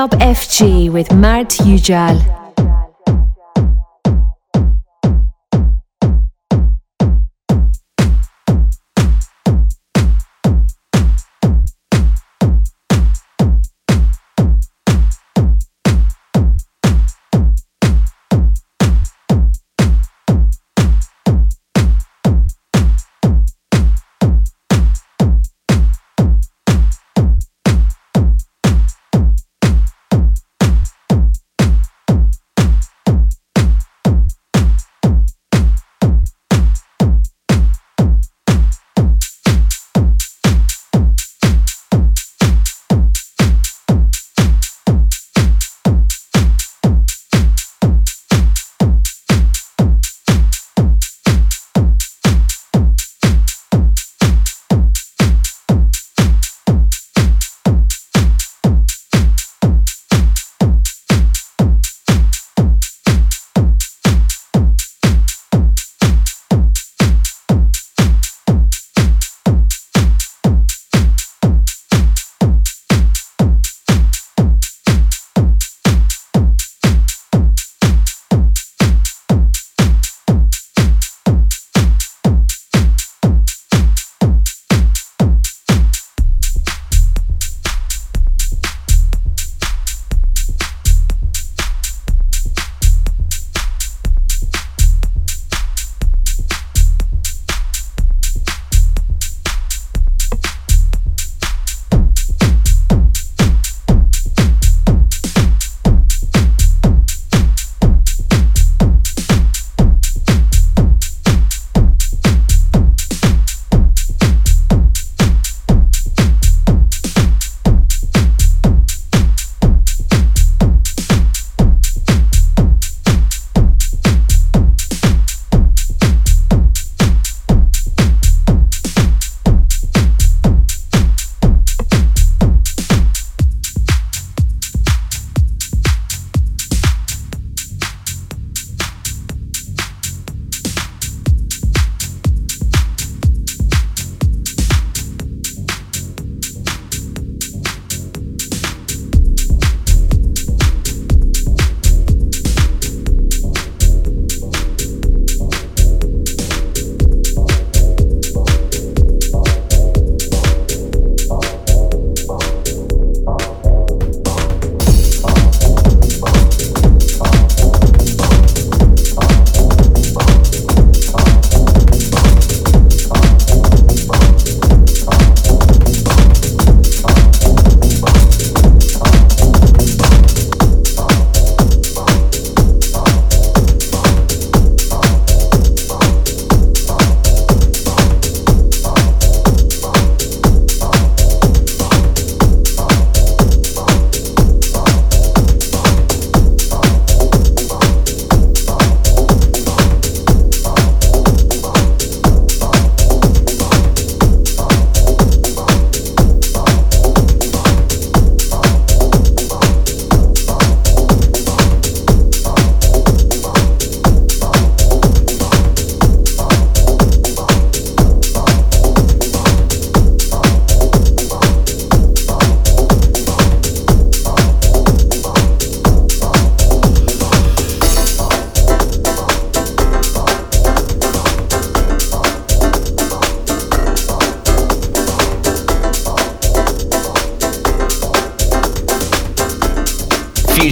Club FG with Mart Ujal.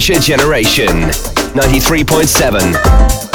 Future Generation 93.7.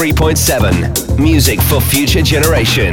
93.7. Music for future generation.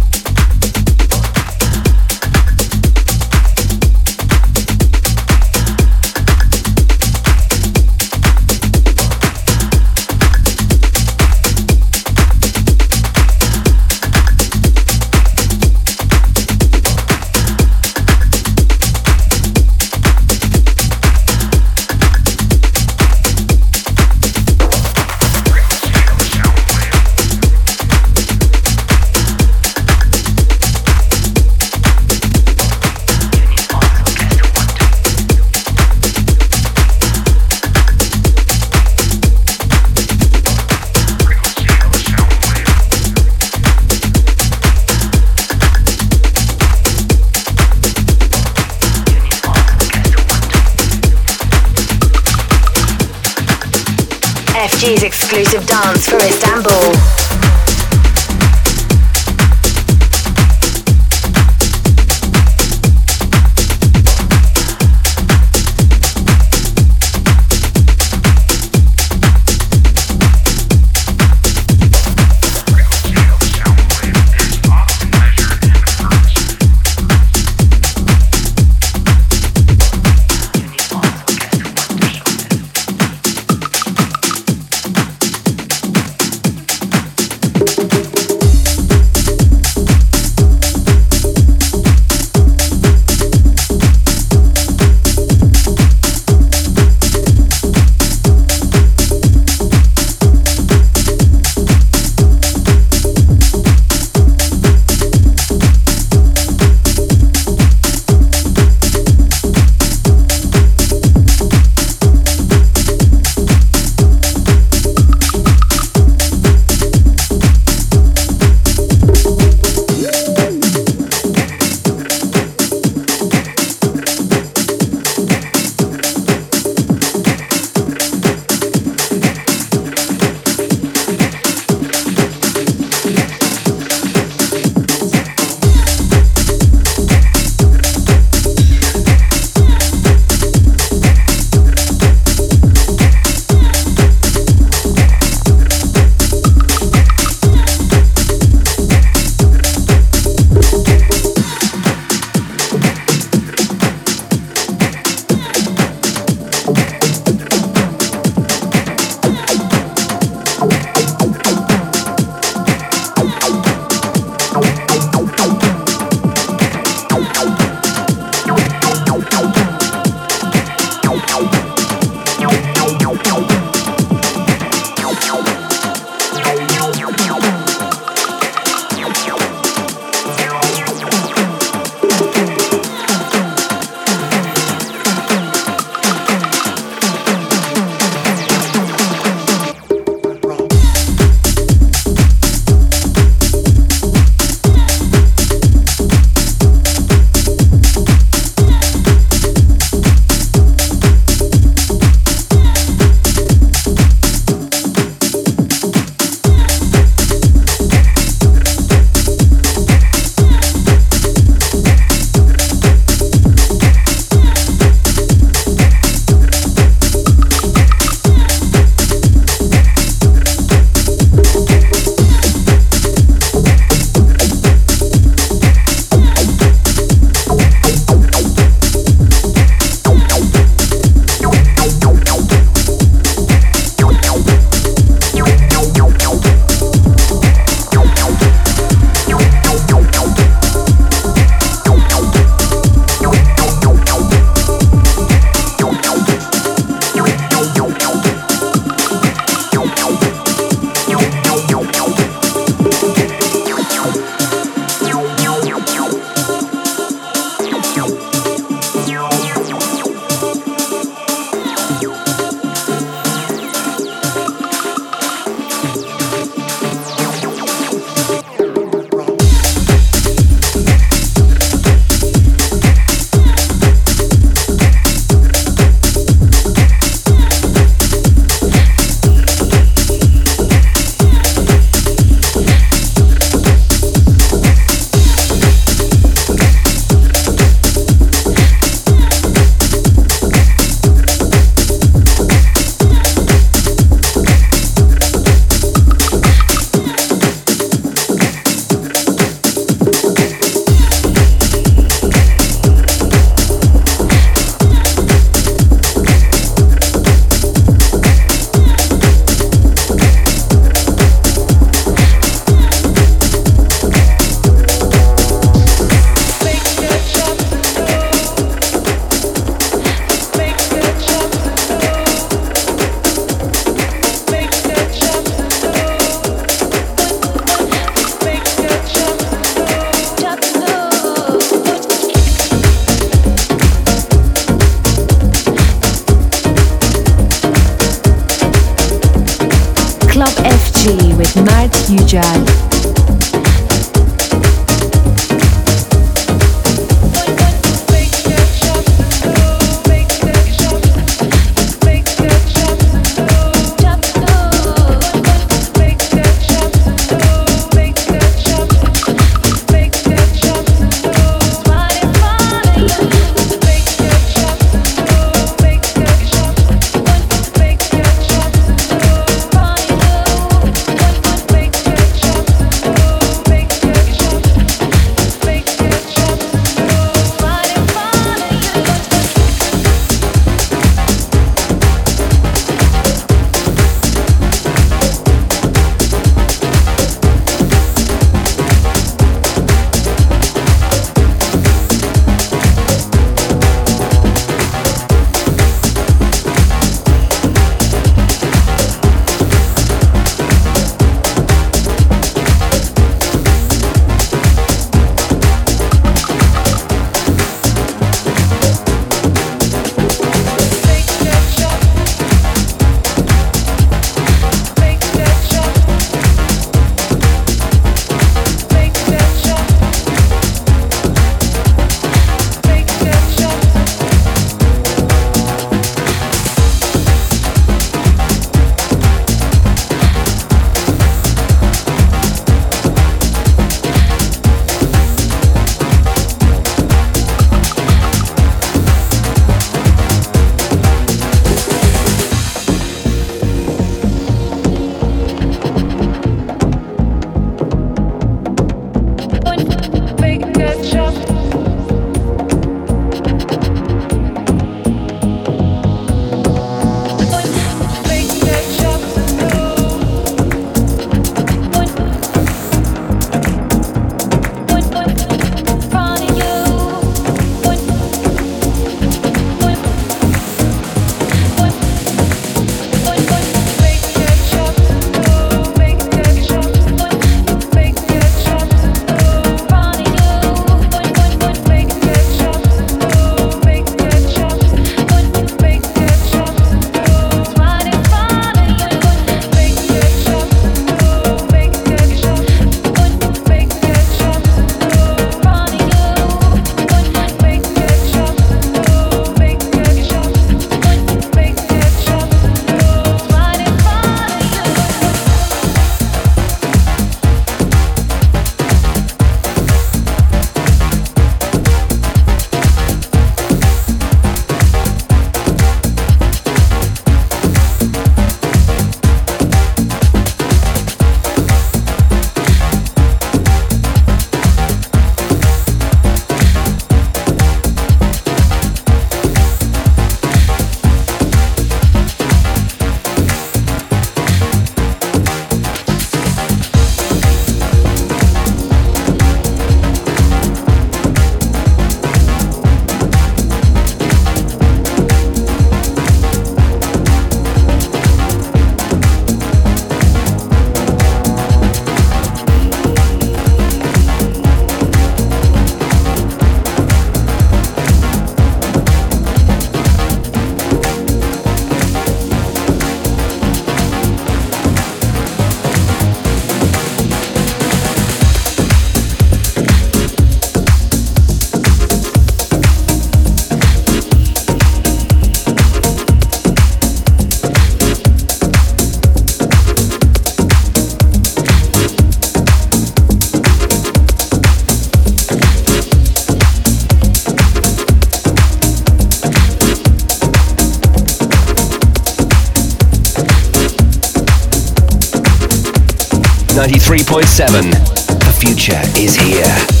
93.7. The future is here.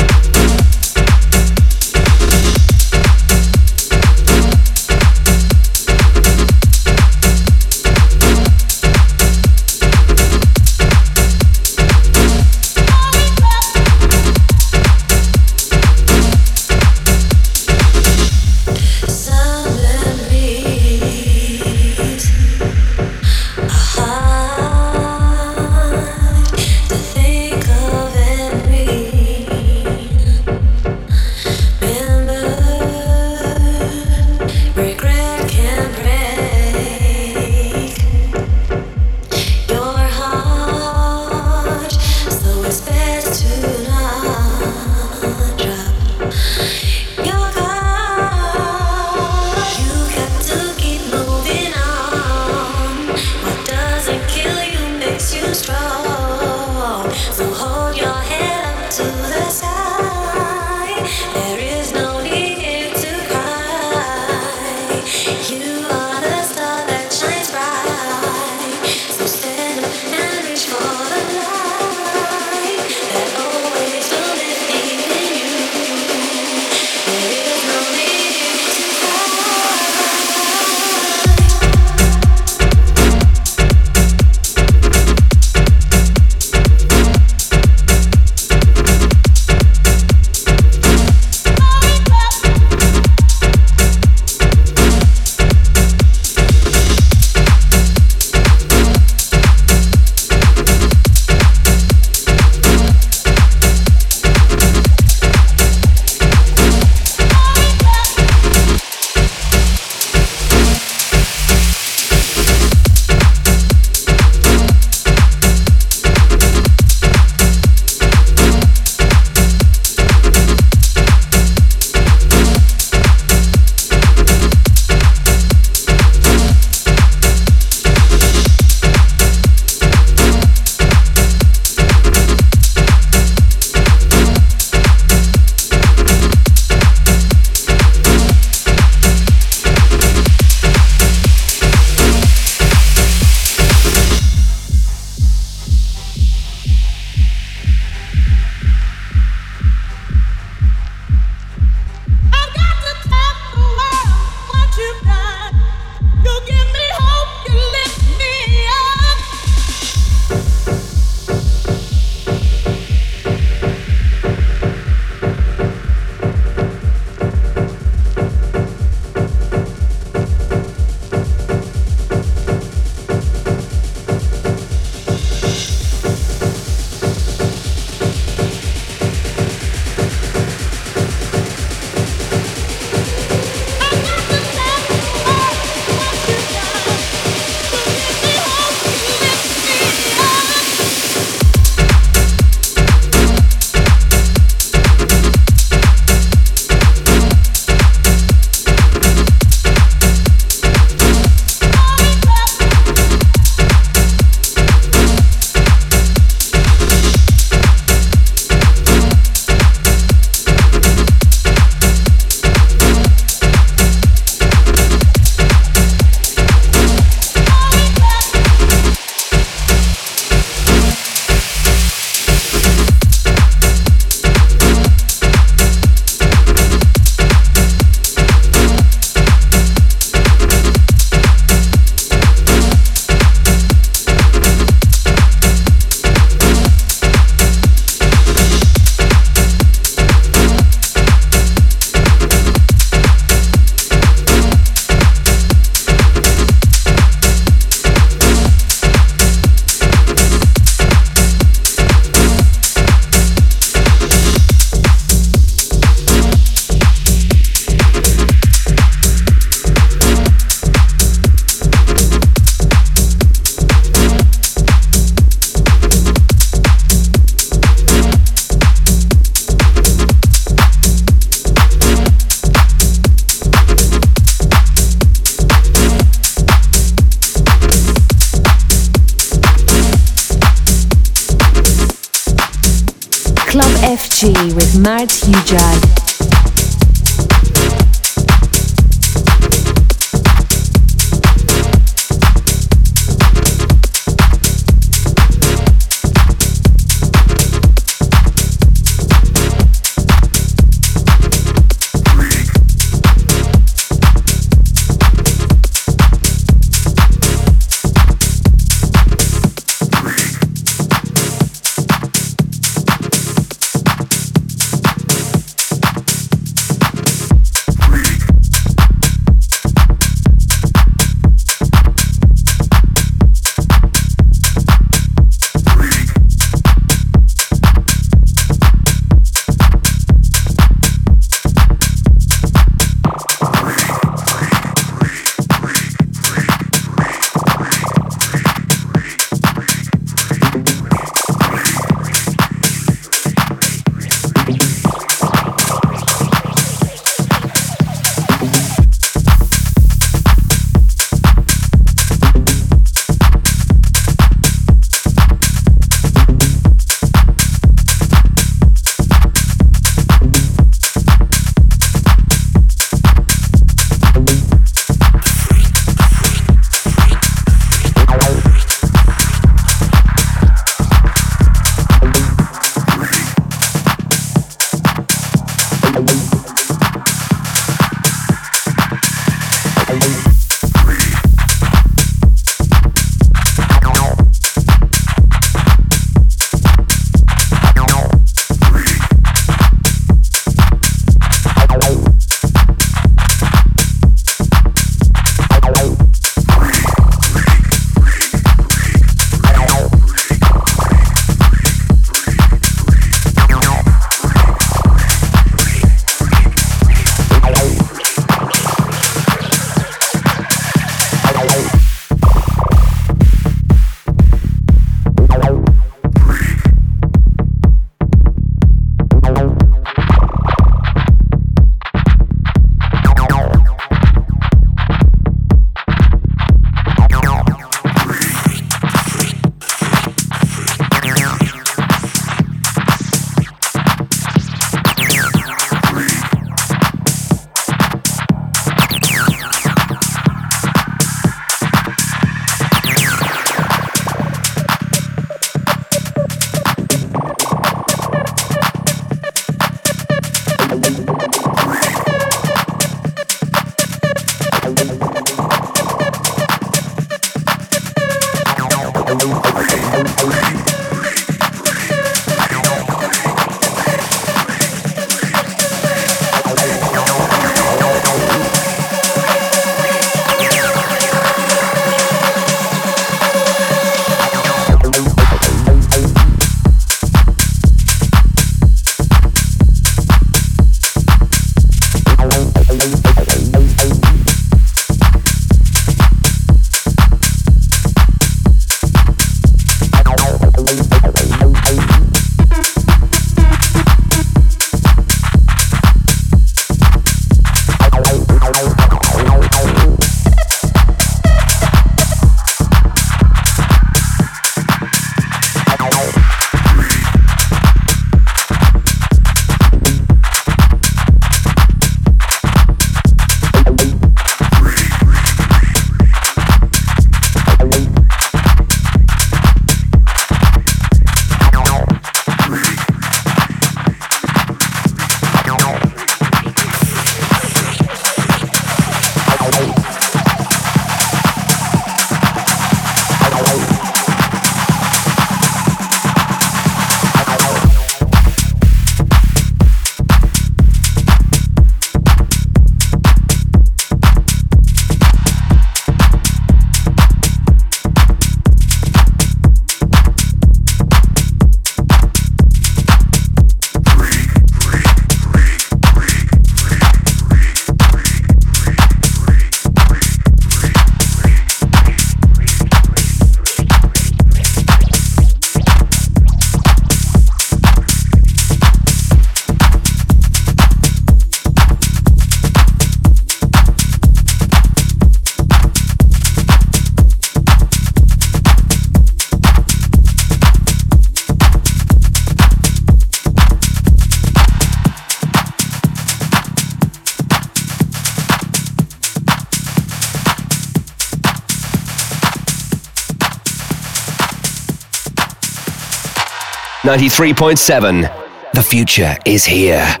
93.7. The future is here.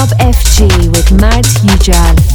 Club FG with Matt Ujal.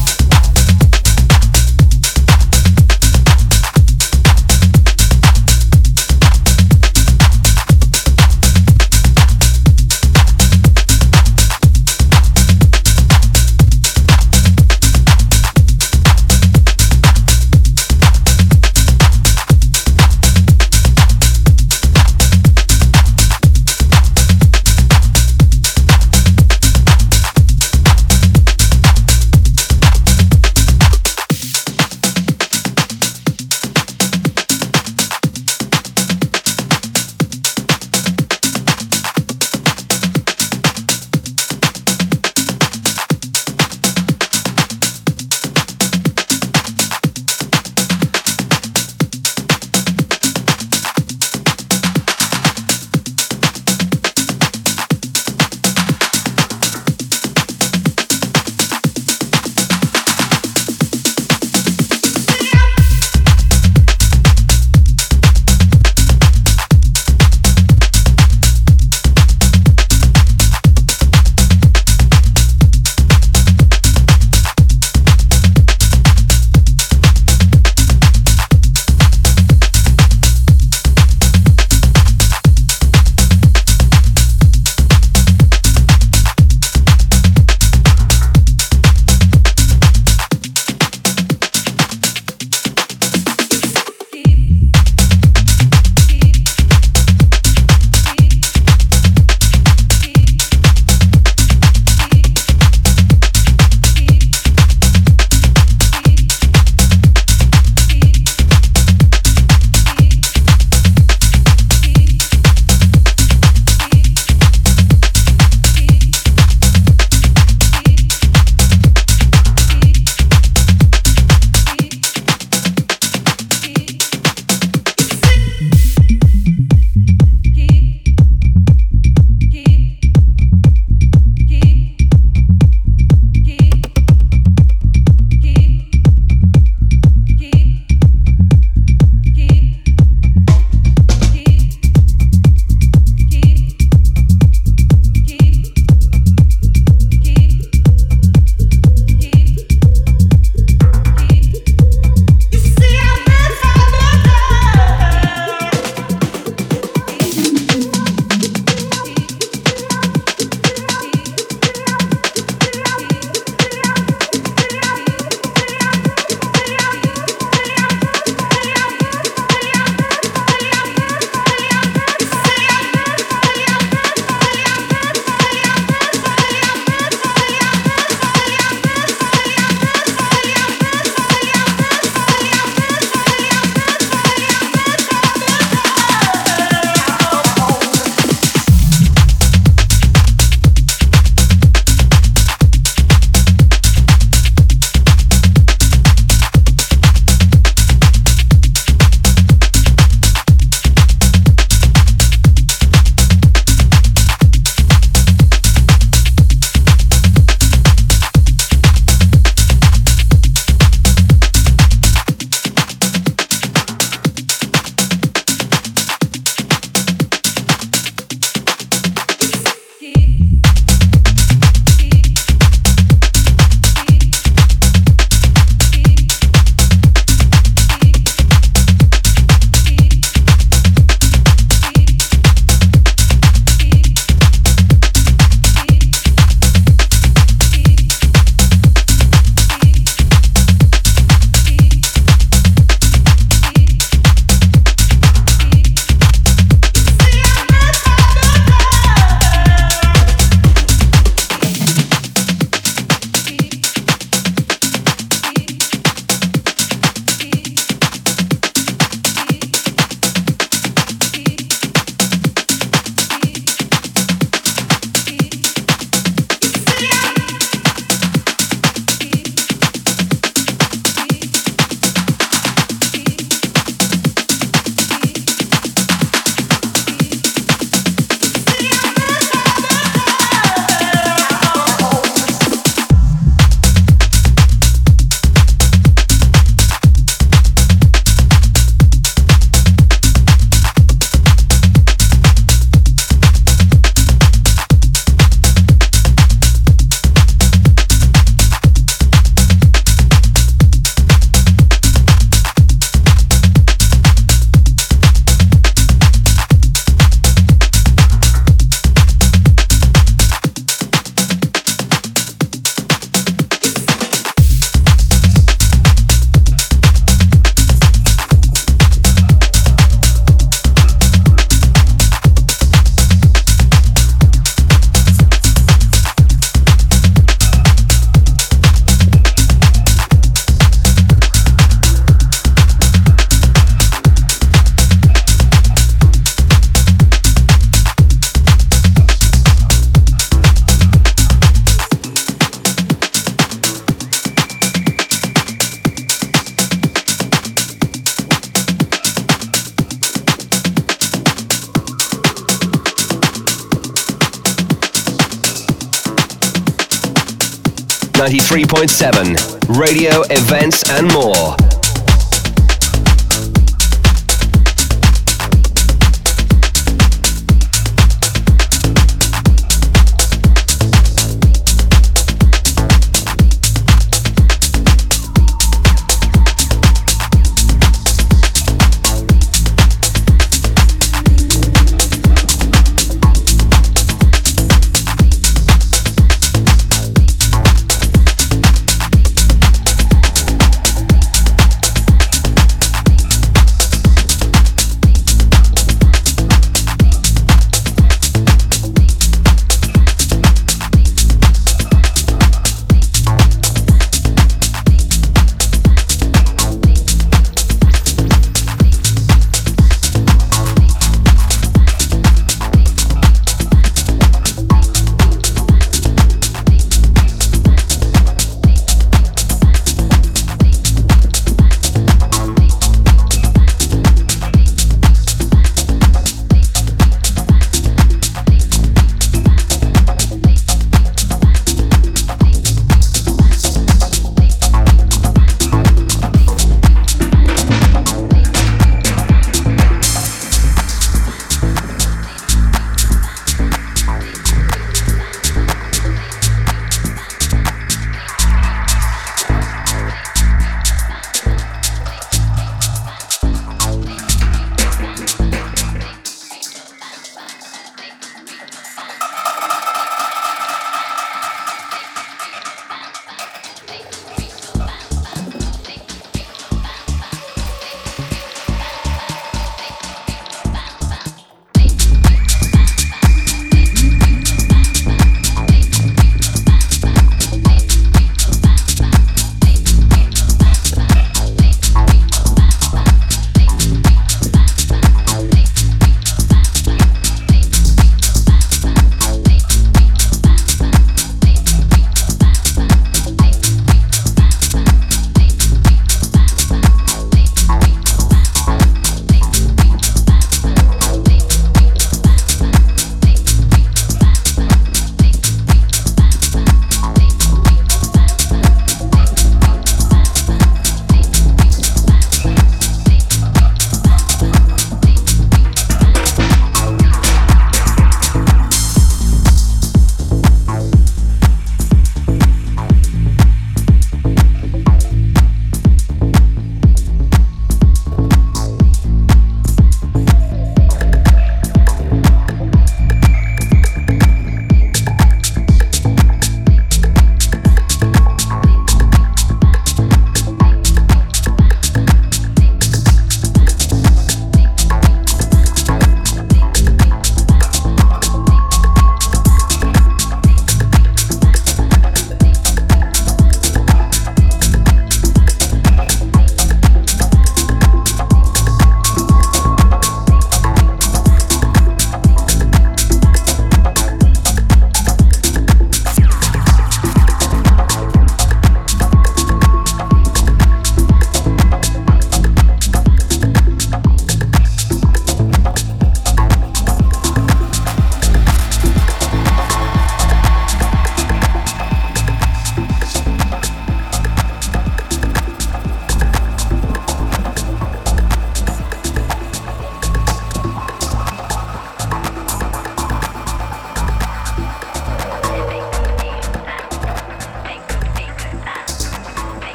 93.7. Radio, events, and more.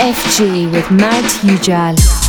FG with Mart Ujal.